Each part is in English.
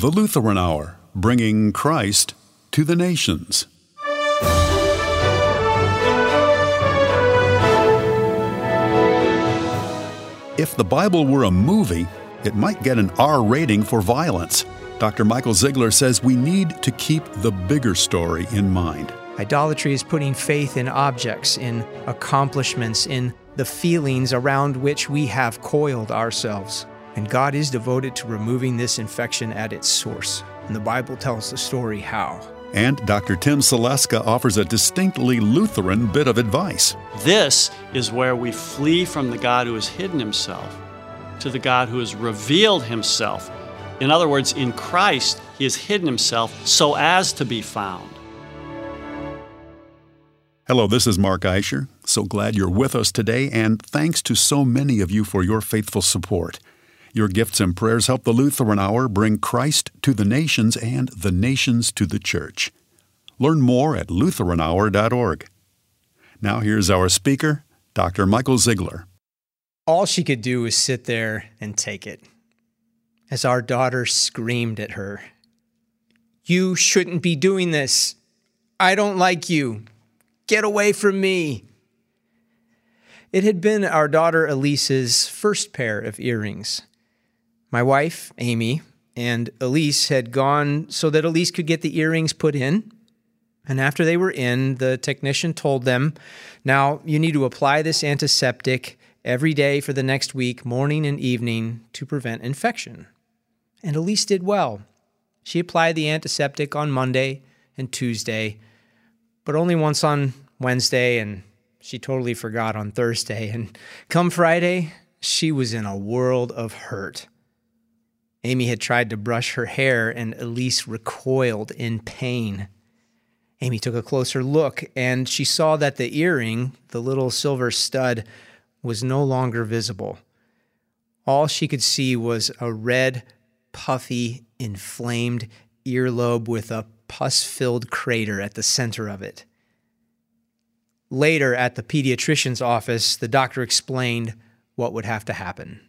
The Lutheran Hour, bringing Christ to the nations. If the Bible were a movie, it might get an R rating for violence. Dr. Michael Ziegler says we need to keep the bigger story in mind. Idolatry is putting faith in objects, in accomplishments, in the feelings around which we have coiled ourselves. And God is devoted to removing this infection at its source. And the Bible tells the story how. And Dr. Tim Saleska offers a distinctly Lutheran bit of advice. This is where we flee from the God who has hidden himself to the God who has revealed himself. In other words, in Christ, he has hidden himself so as to be found. Hello, this is Mark Eischer. So glad you're with us today, and thanks to so many of you for your faithful support. Your gifts and prayers help the Lutheran Hour bring Christ to the nations and the nations to the church. Learn more at lutheranhour.org. Now here's our speaker, Dr. Michael Ziegler. All she could do was sit there and take it. As our daughter screamed at her, You shouldn't be doing this. I don't like you. Get away from me. It had been our daughter Elise's first pair of earrings. My wife, Amy, and Elise had gone so that Elise could get the earrings put in. And after they were in, the technician told them, Now you need to apply this antiseptic every day for the next week, morning and evening, to prevent infection. And Elise did well. She applied the antiseptic on Monday and Tuesday, but only once on Wednesday, and she totally forgot on Thursday. And come Friday, she was in a world of hurt. Amy had tried to brush her hair, and Elise recoiled in pain. Amy took a closer look, and she saw that the earring, the little silver stud, was no longer visible. All she could see was a red, puffy, inflamed earlobe with a pus filled crater at the center of it. Later, at the pediatrician's office, the doctor explained what would have to happen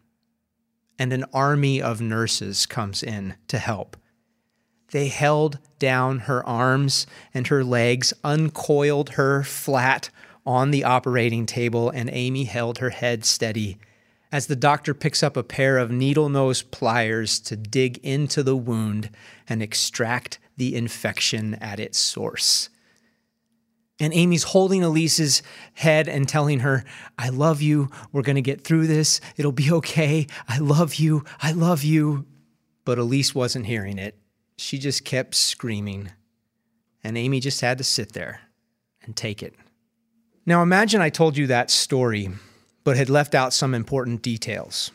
and an army of nurses comes in to help. They held down her arms and her legs, uncoiled her flat on the operating table, and Amy held her head steady as the doctor picks up a pair of needle nose pliers to dig into the wound and extract the infection at its source. And Amy's holding Elise's head and telling her, I love you. We're going to get through this. It'll be okay. I love you. I love you. But Elise wasn't hearing it. She just kept screaming. And Amy just had to sit there and take it. Now imagine I told you that story, but had left out some important details.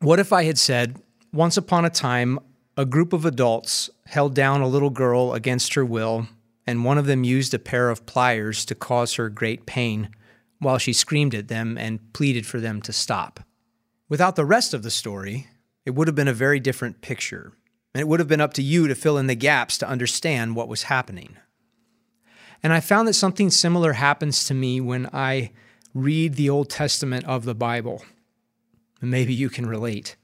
What if I had said, once upon a time, a group of adults held down a little girl against her will and one of them used a pair of pliers to cause her great pain while she screamed at them and pleaded for them to stop. Without the rest of the story, it would have been a very different picture, and it would have been up to you to fill in the gaps to understand what was happening. And I found that something similar happens to me when I read the Old Testament of the Bible. Maybe you can relate.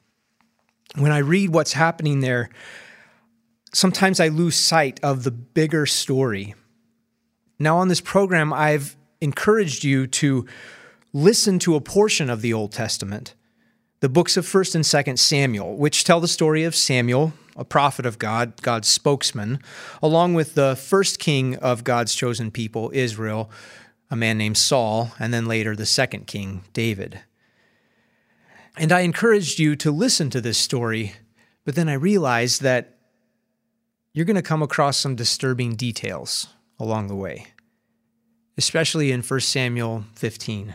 When I read what's happening there, sometimes I lose sight of the bigger story. Now, on this program, I've encouraged you to listen to a portion of the Old Testament, the books of 1st and 2nd Samuel, which tell the story of Samuel, a prophet of God, God's spokesman, along with the first king of God's chosen people, Israel, a man named Saul, and then later the second king, David. And I encouraged you to listen to this story, but then I realized that you're going to come across some disturbing details along the way, especially in 1 Samuel 15.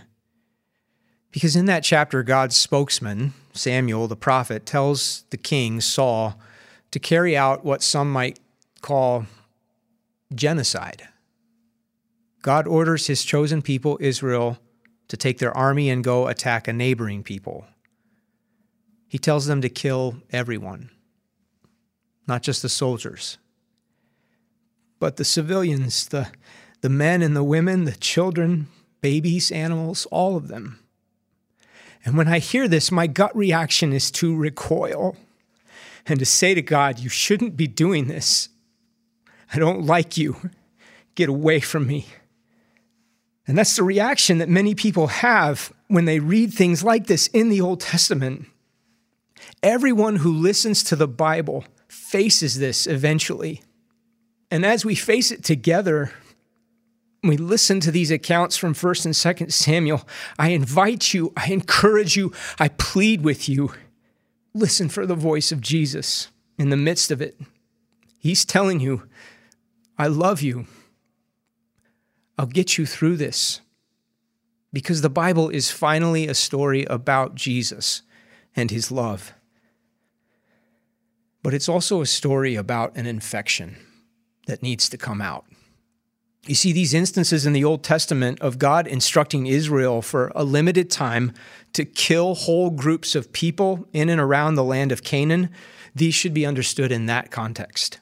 Because in that chapter, God's spokesman, Samuel the prophet, tells the king, Saul, to carry out what some might call genocide. God orders his chosen people, Israel, to take their army and go attack a neighboring people. He tells them to kill everyone not just the soldiers, but the civilians, the, the men and the women, the children, babies, animals, all of them. And when I hear this, my gut reaction is to recoil and to say to God, You shouldn't be doing this. I don't like you. Get away from me. And that's the reaction that many people have when they read things like this in the Old Testament. Everyone who listens to the Bible faces this eventually. And as we face it together, we listen to these accounts from 1st and 2nd Samuel, I invite you, I encourage you, I plead with you. Listen for the voice of Jesus in the midst of it. He's telling you, I love you. I'll get you through this. Because the Bible is finally a story about Jesus and his love. But it's also a story about an infection that needs to come out. You see these instances in the Old Testament of God instructing Israel for a limited time to kill whole groups of people in and around the land of Canaan. These should be understood in that context.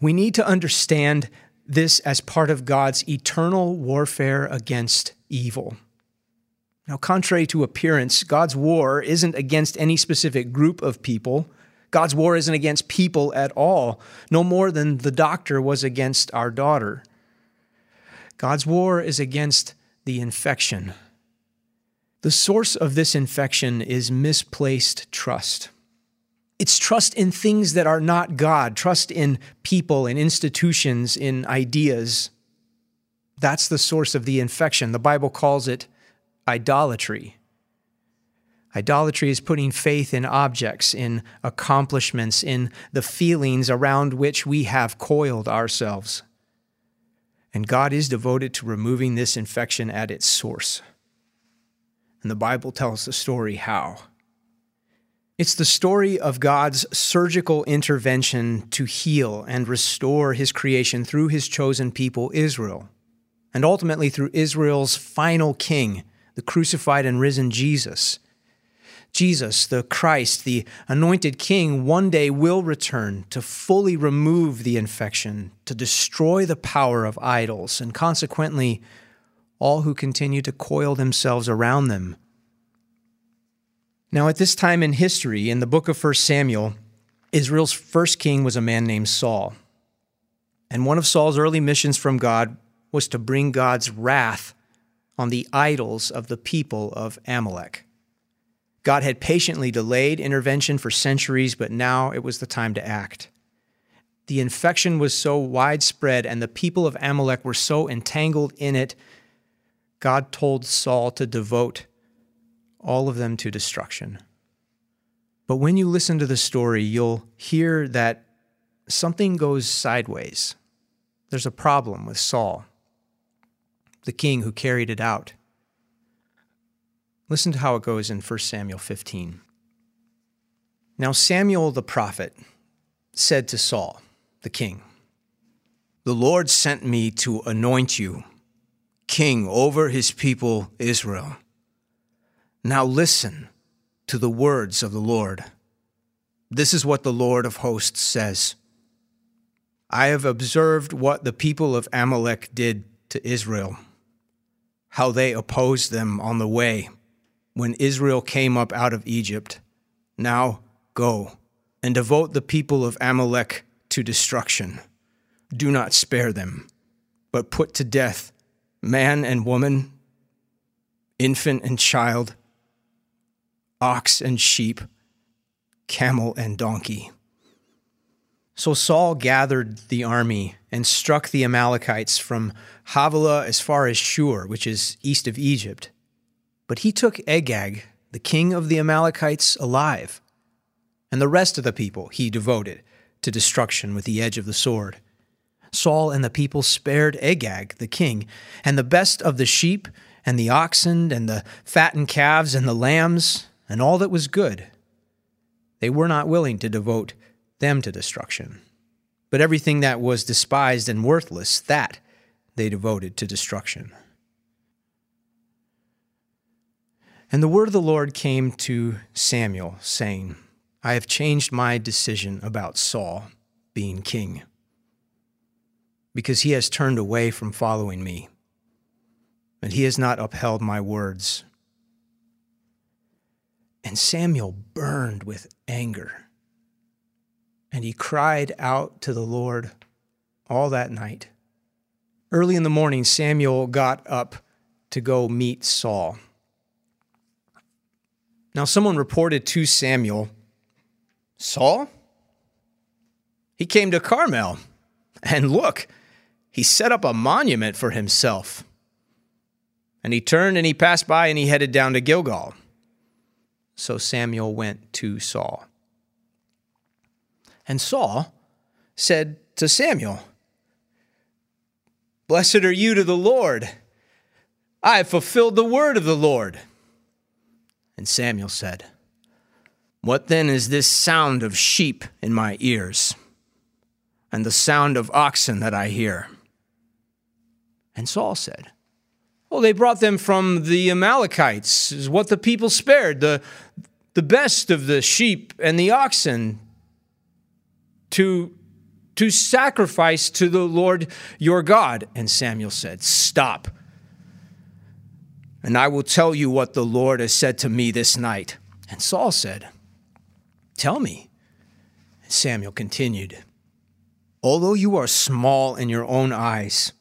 We need to understand this as part of God's eternal warfare against evil. Now, contrary to appearance, God's war isn't against any specific group of people. God's war isn't against people at all, no more than the doctor was against our daughter. God's war is against the infection. The source of this infection is misplaced trust. It's trust in things that are not God, trust in people, in institutions, in ideas. That's the source of the infection. The Bible calls it idolatry. Idolatry is putting faith in objects, in accomplishments, in the feelings around which we have coiled ourselves. And God is devoted to removing this infection at its source. And the Bible tells the story how. It's the story of God's surgical intervention to heal and restore his creation through his chosen people, Israel, and ultimately through Israel's final king, the crucified and risen Jesus. Jesus, the Christ, the anointed king, one day will return to fully remove the infection, to destroy the power of idols, and consequently, all who continue to coil themselves around them now, at this time in history, in the book of 1 Samuel, Israel's first king was a man named Saul. And one of Saul's early missions from God was to bring God's wrath on the idols of the people of Amalek. God had patiently delayed intervention for centuries, but now it was the time to act. The infection was so widespread and the people of Amalek were so entangled in it, God told Saul to devote all of them to destruction. But when you listen to the story, you'll hear that something goes sideways. There's a problem with Saul, the king who carried it out. Listen to how it goes in 1 Samuel 15. Now, Samuel the prophet said to Saul, the king, The Lord sent me to anoint you king over his people Israel. Now listen to the words of the Lord. This is what the Lord of hosts says I have observed what the people of Amalek did to Israel, how they opposed them on the way when Israel came up out of Egypt. Now go and devote the people of Amalek to destruction. Do not spare them, but put to death man and woman, infant and child ox and sheep, camel and donkey. So Saul gathered the army and struck the Amalekites from Havilah as far as Shur, which is east of Egypt. But he took Agag, the king of the Amalekites, alive, and the rest of the people he devoted to destruction with the edge of the sword. Saul and the people spared Agag, the king, and the best of the sheep and the oxen and the fattened calves and the lambs and all that was good. They were not willing to devote them to destruction. But everything that was despised and worthless, that they devoted to destruction. And the word of the Lord came to Samuel, saying, I have changed my decision about Saul being king, because he has turned away from following me, and he has not upheld my words and Samuel burned with anger And he cried out to the Lord all that night. Early in the morning, Samuel got up to go meet Saul. Now, someone reported to Samuel, Saul? He came to Carmel, and look, he set up a monument for himself. And he turned and he passed by and he headed down to Gilgal. So Samuel went to Saul. And Saul said to Samuel, Blessed are you to the Lord. I have fulfilled the word of the Lord. And Samuel said, What then is this sound of sheep in my ears, and the sound of oxen that I hear? And Saul said, Well, they brought them from the Amalekites, is what the people spared, the, the best of the sheep and the oxen to, to sacrifice to the Lord your God. And Samuel said, Stop. And I will tell you what the Lord has said to me this night. And Saul said, Tell me. And Samuel continued, Although you are small in your own eyes,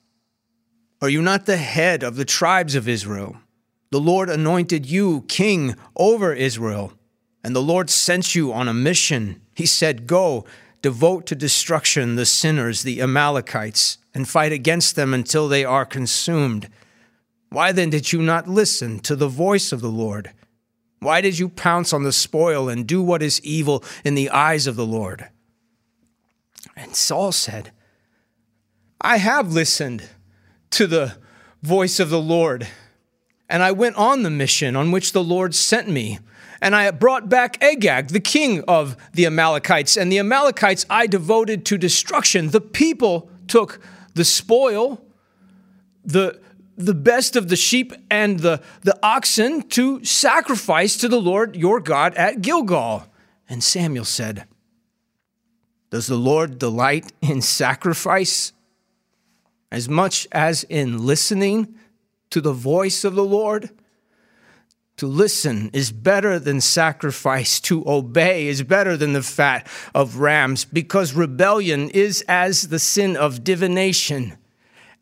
are you not the head of the tribes of Israel? The Lord anointed you king over Israel, and the Lord sent you on a mission. He said, Go, devote to destruction the sinners, the Amalekites, and fight against them until they are consumed. Why then did you not listen to the voice of the Lord? Why did you pounce on the spoil and do what is evil in the eyes of the Lord? And Saul said, I have listened to the voice of the Lord, and I went on the mission on which the Lord sent me. And I brought back Agag, the king of the Amalekites, and the Amalekites I devoted to destruction. The people took the spoil, the the best of the sheep and the, the oxen to sacrifice to the Lord your God at Gilgal. And Samuel said, Does the Lord delight in sacrifice as much as in listening to the voice of the Lord? To listen is better than sacrifice. To obey is better than the fat of rams, because rebellion is as the sin of divination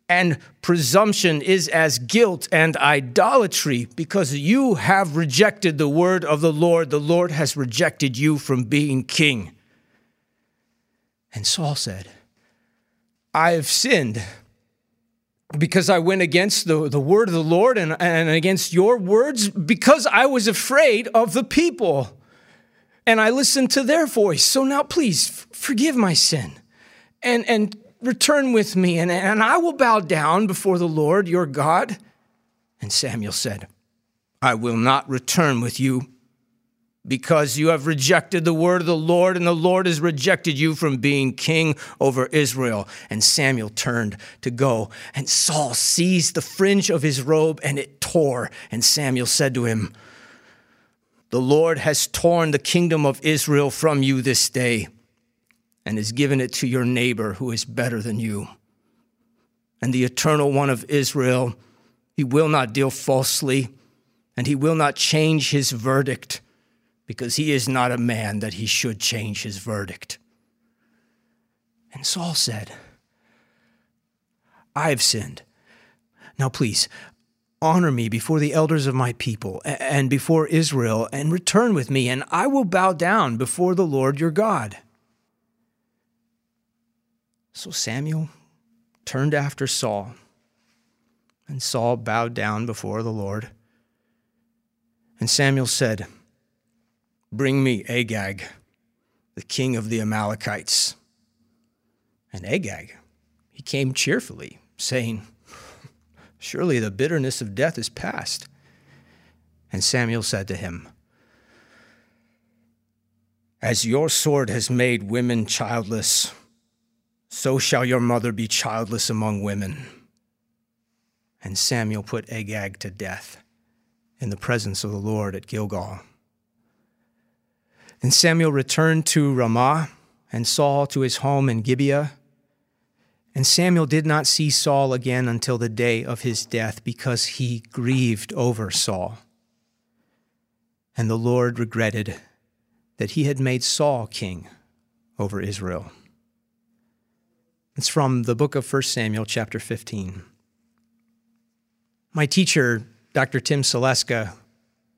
and presumption is as guilt and idolatry because you have rejected the word of the Lord. The Lord has rejected you from being king. And Saul said, I have sinned because I went against the, the word of the Lord and, and against your words because I was afraid of the people and I listened to their voice. So now please forgive my sin and, and Return with me, and, and I will bow down before the Lord your God. And Samuel said, I will not return with you because you have rejected the word of the Lord, and the Lord has rejected you from being king over Israel. And Samuel turned to go, and Saul seized the fringe of his robe, and it tore. And Samuel said to him, The Lord has torn the kingdom of Israel from you this day and has given it to your neighbor who is better than you. And the eternal one of Israel, he will not deal falsely, and he will not change his verdict, because he is not a man that he should change his verdict. And Saul said, I have sinned. Now, please, honor me before the elders of my people and before Israel, and return with me, and I will bow down before the Lord your God. So Samuel turned after Saul, and Saul bowed down before the Lord. And Samuel said, Bring me Agag, the king of the Amalekites. And Agag, he came cheerfully, saying, Surely the bitterness of death is past. And Samuel said to him, As your sword has made women childless, so shall your mother be childless among women. And Samuel put Agag to death in the presence of the Lord at Gilgal. Then Samuel returned to Ramah and Saul to his home in Gibeah. And Samuel did not see Saul again until the day of his death because he grieved over Saul. And the Lord regretted that he had made Saul king over Israel. It's from the book of 1 Samuel, chapter 15. My teacher, Dr. Tim Saleska,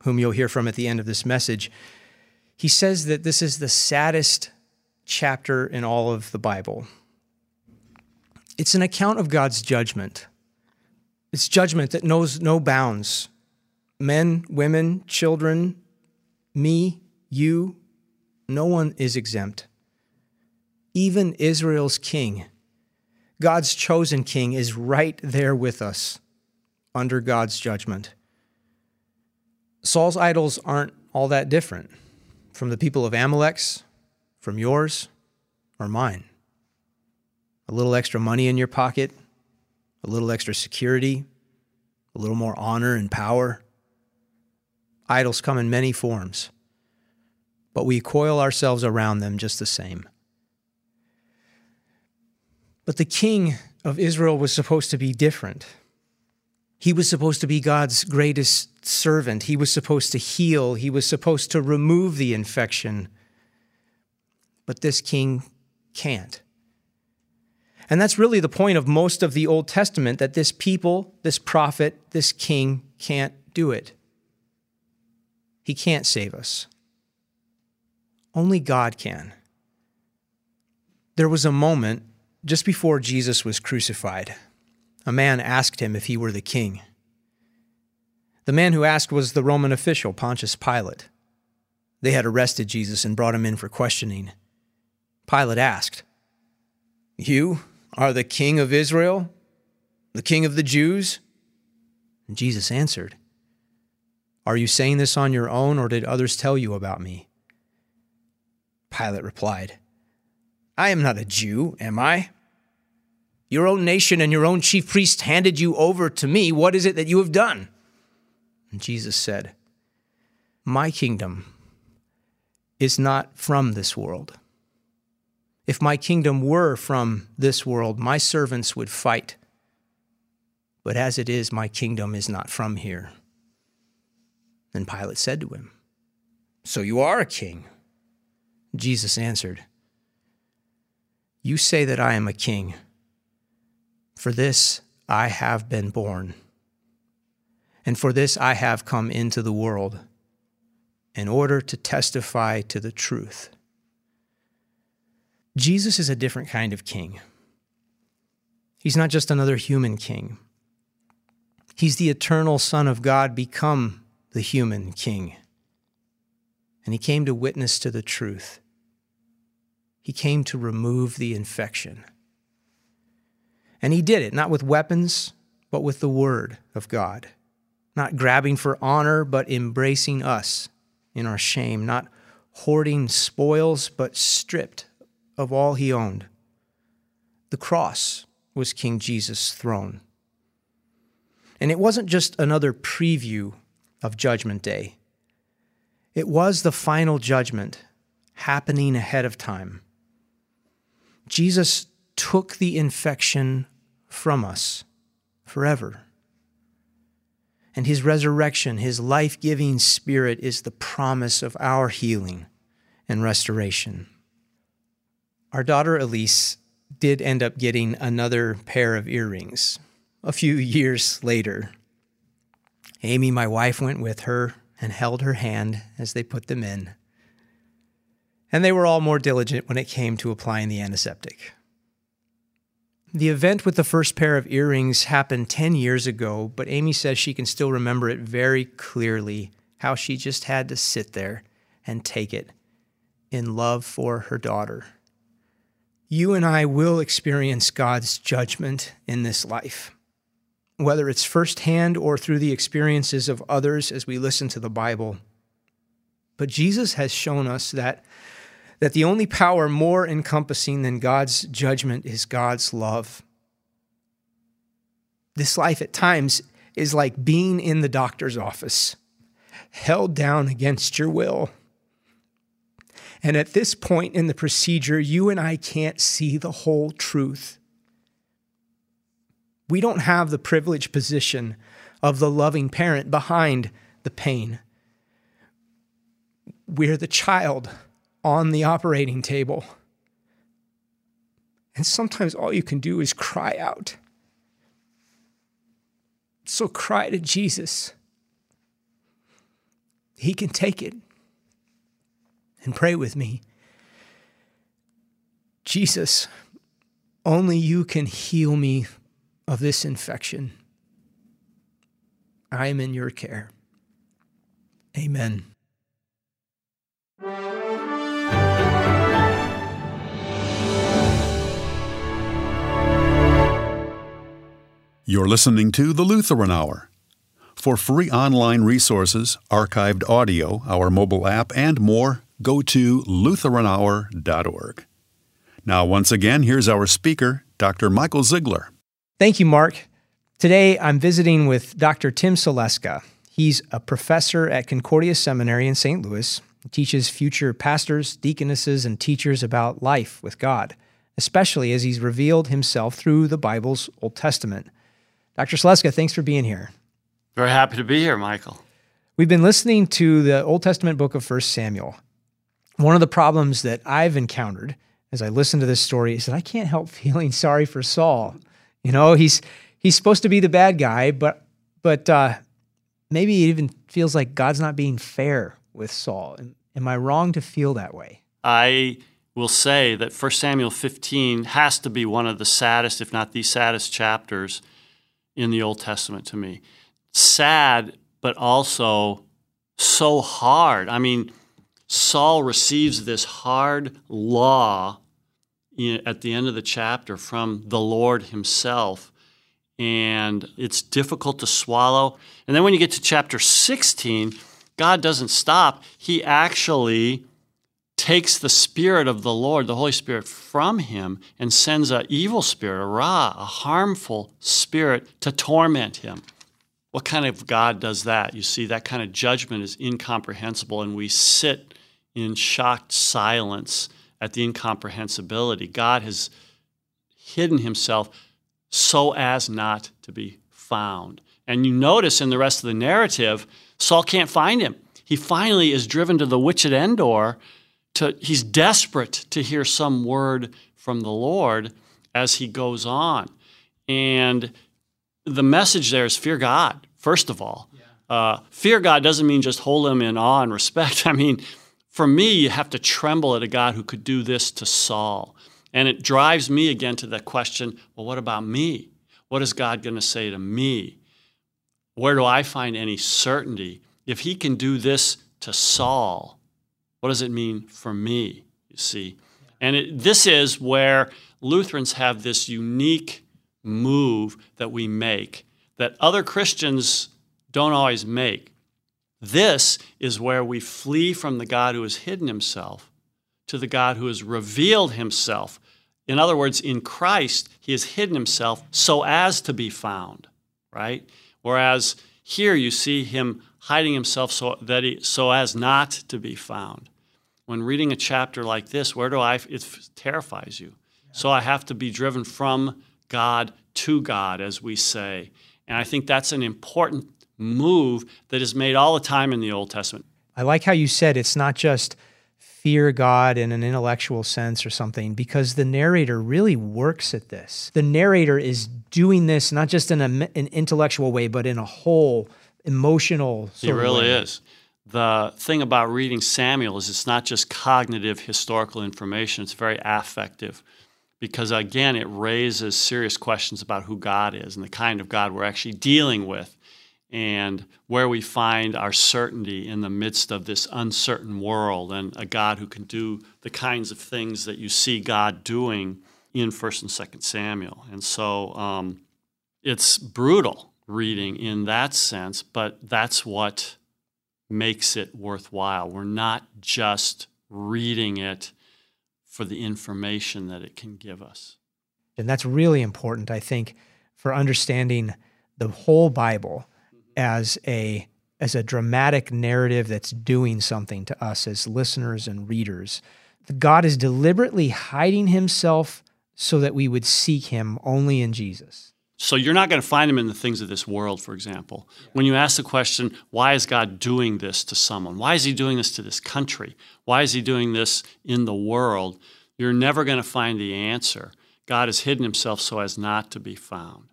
whom you'll hear from at the end of this message, he says that this is the saddest chapter in all of the Bible. It's an account of God's judgment. It's judgment that knows no bounds. Men, women, children, me, you, no one is exempt. Even Israel's king, God's chosen king, is right there with us under God's judgment. Saul's idols aren't all that different from the people of Amalek's, from yours, or mine. A little extra money in your pocket, a little extra security, a little more honor and power. Idols come in many forms, but we coil ourselves around them just the same. But the king of Israel was supposed to be different. He was supposed to be God's greatest servant. He was supposed to heal. He was supposed to remove the infection. But this king can't. And that's really the point of most of the Old Testament that this people, this prophet, this king can't do it. He can't save us. Only God can. There was a moment just before Jesus was crucified a man asked him if he were the king. The man who asked was the Roman official, Pontius Pilate. They had arrested Jesus and brought him in for questioning. Pilate asked, You are the king of Israel? The king of the Jews? And Jesus answered, Are you saying this on your own, or did others tell you about me? Pilate replied, I am not a Jew, am I? Your own nation and your own chief priest handed you over to me. What is it that you have done? And Jesus said, My kingdom is not from this world. If my kingdom were from this world, my servants would fight. But as it is, my kingdom is not from here. Then Pilate said to him, So you are a king? Jesus answered, You say that I am a king. For this I have been born, and for this I have come into the world, in order to testify to the truth. Jesus is a different kind of king. He's not just another human king. He's the eternal Son of God become the human king. And he came to witness to the truth. He came to remove the infection. And he did it, not with weapons, but with the word of God. Not grabbing for honor, but embracing us in our shame. Not hoarding spoils, but stripped of all he owned. The cross was King Jesus' throne. And it wasn't just another preview of Judgment Day, it was the final judgment happening ahead of time. Jesus took the infection from us forever. And his resurrection, his life giving spirit, is the promise of our healing and restoration. Our daughter Elise did end up getting another pair of earrings a few years later. Amy, my wife, went with her and held her hand as they put them in. And they were all more diligent when it came to applying the antiseptic. The event with the first pair of earrings happened 10 years ago, but Amy says she can still remember it very clearly how she just had to sit there and take it in love for her daughter. You and I will experience God's judgment in this life, whether it's firsthand or through the experiences of others as we listen to the Bible. But Jesus has shown us that that the only power more encompassing than God's judgment is God's love. This life at times is like being in the doctor's office, held down against your will. And at this point in the procedure, you and I can't see the whole truth. We don't have the privileged position of the loving parent behind the pain. We're the child on the operating table, And sometimes all you can do is cry out. So cry to Jesus. He can take it. And pray with me. Jesus, only you can heal me of this infection. I am in your care. Amen. You're listening to the Lutheran Hour. For free online resources, archived audio, our mobile app, and more, go to LutheranHour.org. Now, once again, here's our speaker, Dr. Michael Ziegler. Thank you, Mark. Today I'm visiting with Dr. Tim Saleska. He's a professor at Concordia Seminary in St. Louis. He teaches future pastors, deaconesses, and teachers about life with God, especially as he's revealed himself through the Bible's Old Testament. Dr. Saleska, thanks for being here. Very happy to be here, Michael. We've been listening to the Old Testament book of 1 Samuel. One of the problems that I've encountered as I listen to this story is that I can't help feeling sorry for Saul. You know, he's he's supposed to be the bad guy, but but uh, maybe it even feels like God's not being fair with Saul. Am, am I wrong to feel that way? I will say that 1 Samuel 15 has to be one of the saddest, if not the saddest, chapters in the Old Testament to me. Sad, but also so hard. I mean, Saul receives this hard law at the end of the chapter from the Lord Himself, and it's difficult to swallow. And then when you get to chapter 16, God doesn't stop. He actually takes the Spirit of the Lord, the Holy Spirit, from him and sends an evil spirit, a ra, a harmful spirit, to torment him. What kind of God does that? You see, that kind of judgment is incomprehensible, and we sit in shocked silence at the incomprehensibility. God has hidden himself so as not to be found. And you notice in the rest of the narrative, Saul can't find him. He finally is driven to the witch at Endor to he's desperate to hear some word from the Lord as he goes on. And the message there is fear God, first of all. Yeah. Uh, fear God doesn't mean just hold him in awe and respect. I mean, for me, you have to tremble at a God who could do this to Saul. And it drives me again to the question well, what about me? What is God going to say to me? Where do I find any certainty? If he can do this to Saul, what does it mean for me? You see? And it, this is where Lutherans have this unique move that we make that other Christians don't always make. This is where we flee from the God who has hidden himself to the God who has revealed himself. In other words, in Christ, he has hidden himself so as to be found, right? Whereas here you see him hiding himself so that he so as not to be found when reading a chapter like this, where do I, it terrifies you. So I have to be driven from God to God, as we say. And I think that's an important move that is made all the time in the Old Testament. I like how you said it's not just fear God in an intellectual sense or something, because the narrator really works at this. The narrator is doing this not just in a, an intellectual way, but in a whole emotional. He really is the thing about reading Samuel is it's not just cognitive historical information, it's very affective. Because again, it raises serious questions about who God is and the kind of God we're actually dealing with, and where we find our certainty in the midst of this uncertain world, and a God who can do the kinds of things that you see God doing in 1st and 2nd Samuel. And so um, it's brutal reading in that sense, but that's what makes it worthwhile. We're not just reading it for the information that it can give us. And that's really important, I think, for understanding the whole Bible mm-hmm. as a as a dramatic narrative that's doing something to us as listeners and readers. God is deliberately hiding himself so that we would seek him only in Jesus. So you're not going to find him in the things of this world, for example. When you ask the question, why is God doing this to someone? Why is he doing this to this country? Why is he doing this in the world? You're never going to find the answer. God has hidden himself so as not to be found.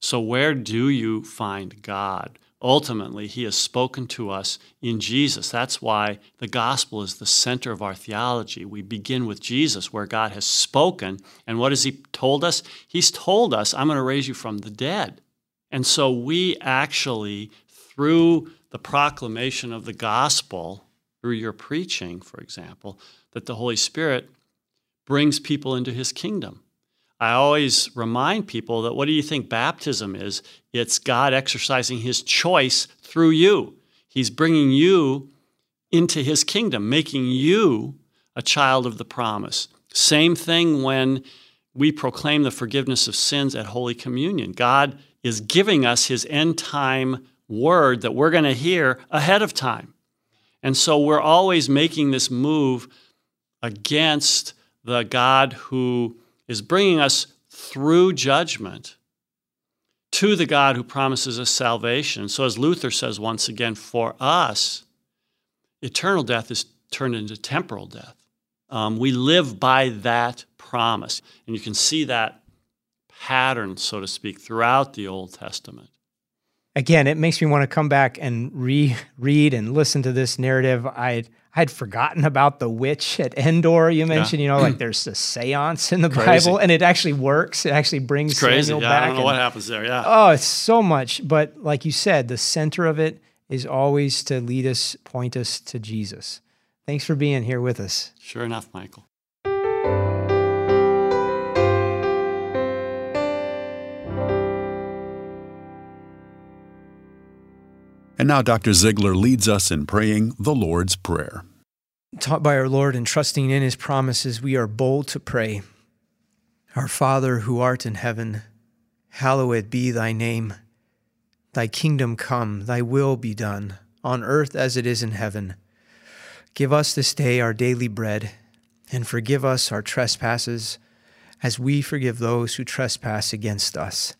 So, where do you find God? Ultimately, he has spoken to us in Jesus. That's why the gospel is the center of our theology. We begin with Jesus, where God has spoken. And what has he told us? He's told us, I'm going to raise you from the dead. And so we actually, through the proclamation of the gospel, through your preaching, for example, that the Holy Spirit brings people into his kingdom. I always remind people that what do you think baptism is? It's God exercising his choice through you. He's bringing you into his kingdom, making you a child of the promise. Same thing when we proclaim the forgiveness of sins at Holy Communion. God is giving us his end time word that we're going to hear ahead of time. And so we're always making this move against the God who is bringing us through judgment to the God who promises us salvation. So, as Luther says once again, for us, eternal death is turned into temporal death. Um, we live by that promise. And you can see that pattern, so to speak, throughout the Old Testament. Again, it makes me want to come back and reread and listen to this narrative. I I'd forgotten about the witch at Endor. You mentioned, yeah. you know, like there's a seance in the crazy. Bible, and it actually works. It actually brings it's crazy. Samuel yeah, back. I don't know and, what happens there. Yeah. Oh, it's so much. But like you said, the center of it is always to lead us, point us to Jesus. Thanks for being here with us. Sure enough, Michael. And now Dr. Ziegler leads us in praying the Lord's Prayer. Taught by our Lord and trusting in his promises, we are bold to pray. Our Father who art in heaven, hallowed be thy name. Thy kingdom come, thy will be done, on earth as it is in heaven. Give us this day our daily bread, and forgive us our trespasses, as we forgive those who trespass against us.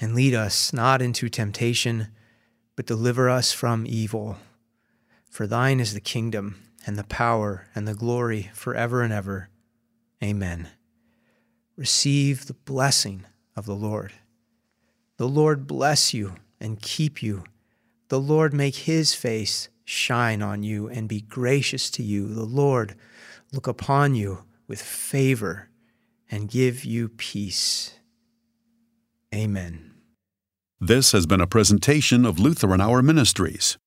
And lead us not into temptation but deliver us from evil. For thine is the kingdom, and the power, and the glory forever and ever. Amen. Receive the blessing of the Lord. The Lord bless you and keep you. The Lord make his face shine on you and be gracious to you. The Lord look upon you with favor and give you peace. Amen. This has been a presentation of Lutheran Hour Ministries.